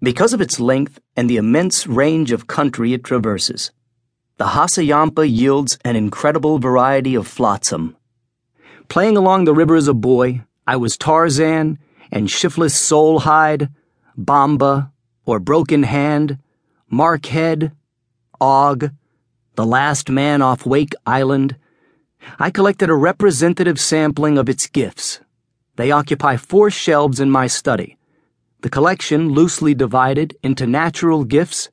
because of its length and the immense range of country it traverses. The Hassayampa yields an incredible variety of flotsam. Playing along the river as a boy, I was Tarzan and Shiftless Soulhide, Bamba, or Broken Hand, Markhead, Og, The Last Man off Wake Island. I collected a representative sampling of its gifts. They occupy four shelves in my study the collection loosely divided into natural gifts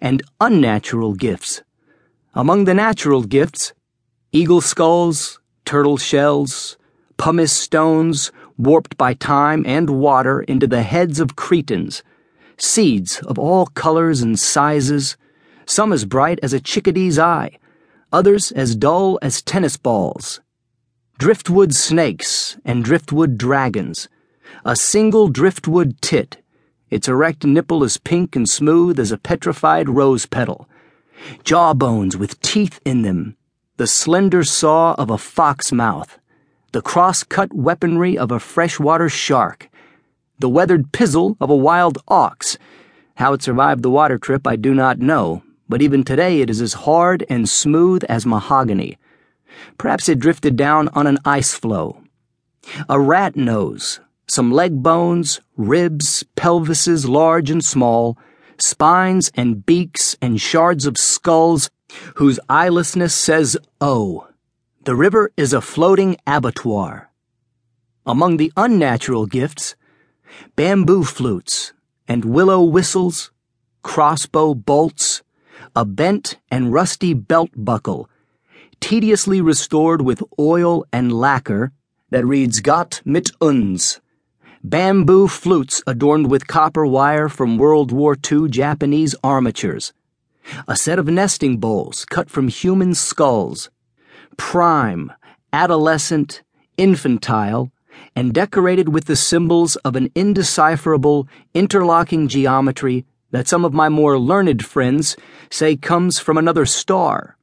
and unnatural gifts. Among the natural gifts, eagle skulls, turtle shells, pumice stones warped by time and water into the heads of cretins, seeds of all colors and sizes, some as bright as a chickadee's eye, others as dull as tennis balls, driftwood snakes and driftwood dragons a single driftwood tit, its erect nipple as pink and smooth as a petrified rose petal, jawbones with teeth in them, the slender saw of a fox mouth, the cross-cut weaponry of a freshwater shark, the weathered pizzle of a wild ox. How it survived the water trip I do not know, but even today it is as hard and smooth as mahogany. Perhaps it drifted down on an ice floe. A rat nose, some leg bones, ribs, pelvises large and small, spines and beaks and shards of skulls whose eyelessness says oh. The river is a floating abattoir. Among the unnatural gifts, bamboo flutes and willow whistles, crossbow bolts, a bent and rusty belt buckle, tediously restored with oil and lacquer that reads Gott mit uns bamboo flutes adorned with copper wire from World War II Japanese armatures, a set of nesting bowls cut from human skulls, prime, adolescent, infantile, and decorated with the symbols of an indecipherable, interlocking geometry that some of my more learned friends say comes from another star.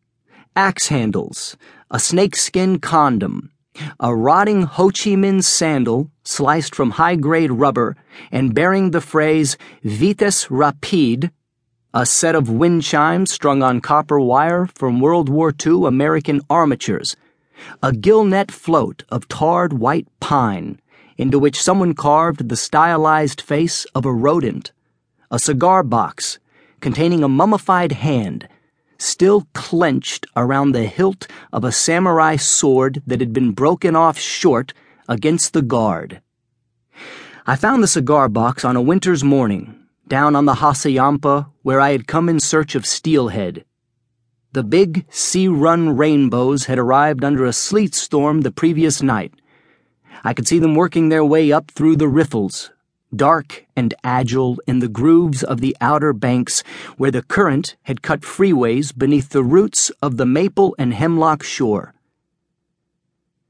Axe handles, a snakeskin condom, a rotting Ho Chi Minh sandal sliced from high grade rubber and bearing the phrase Vitesse Rapide, a set of wind chimes strung on copper wire from World War II American armatures, a gillnet float of tarred white pine into which someone carved the stylized face of a rodent, a cigar box containing a mummified hand still clenched around the hilt of a samurai sword that had been broken off short against the guard. I found the cigar box on a winter's morning, down on the Hassayampa where I had come in search of steelhead. The big sea run rainbows had arrived under a sleet storm the previous night. I could see them working their way up through the riffles, dark and agile in the grooves of the outer banks where the current had cut freeways beneath the roots of the maple and hemlock shore.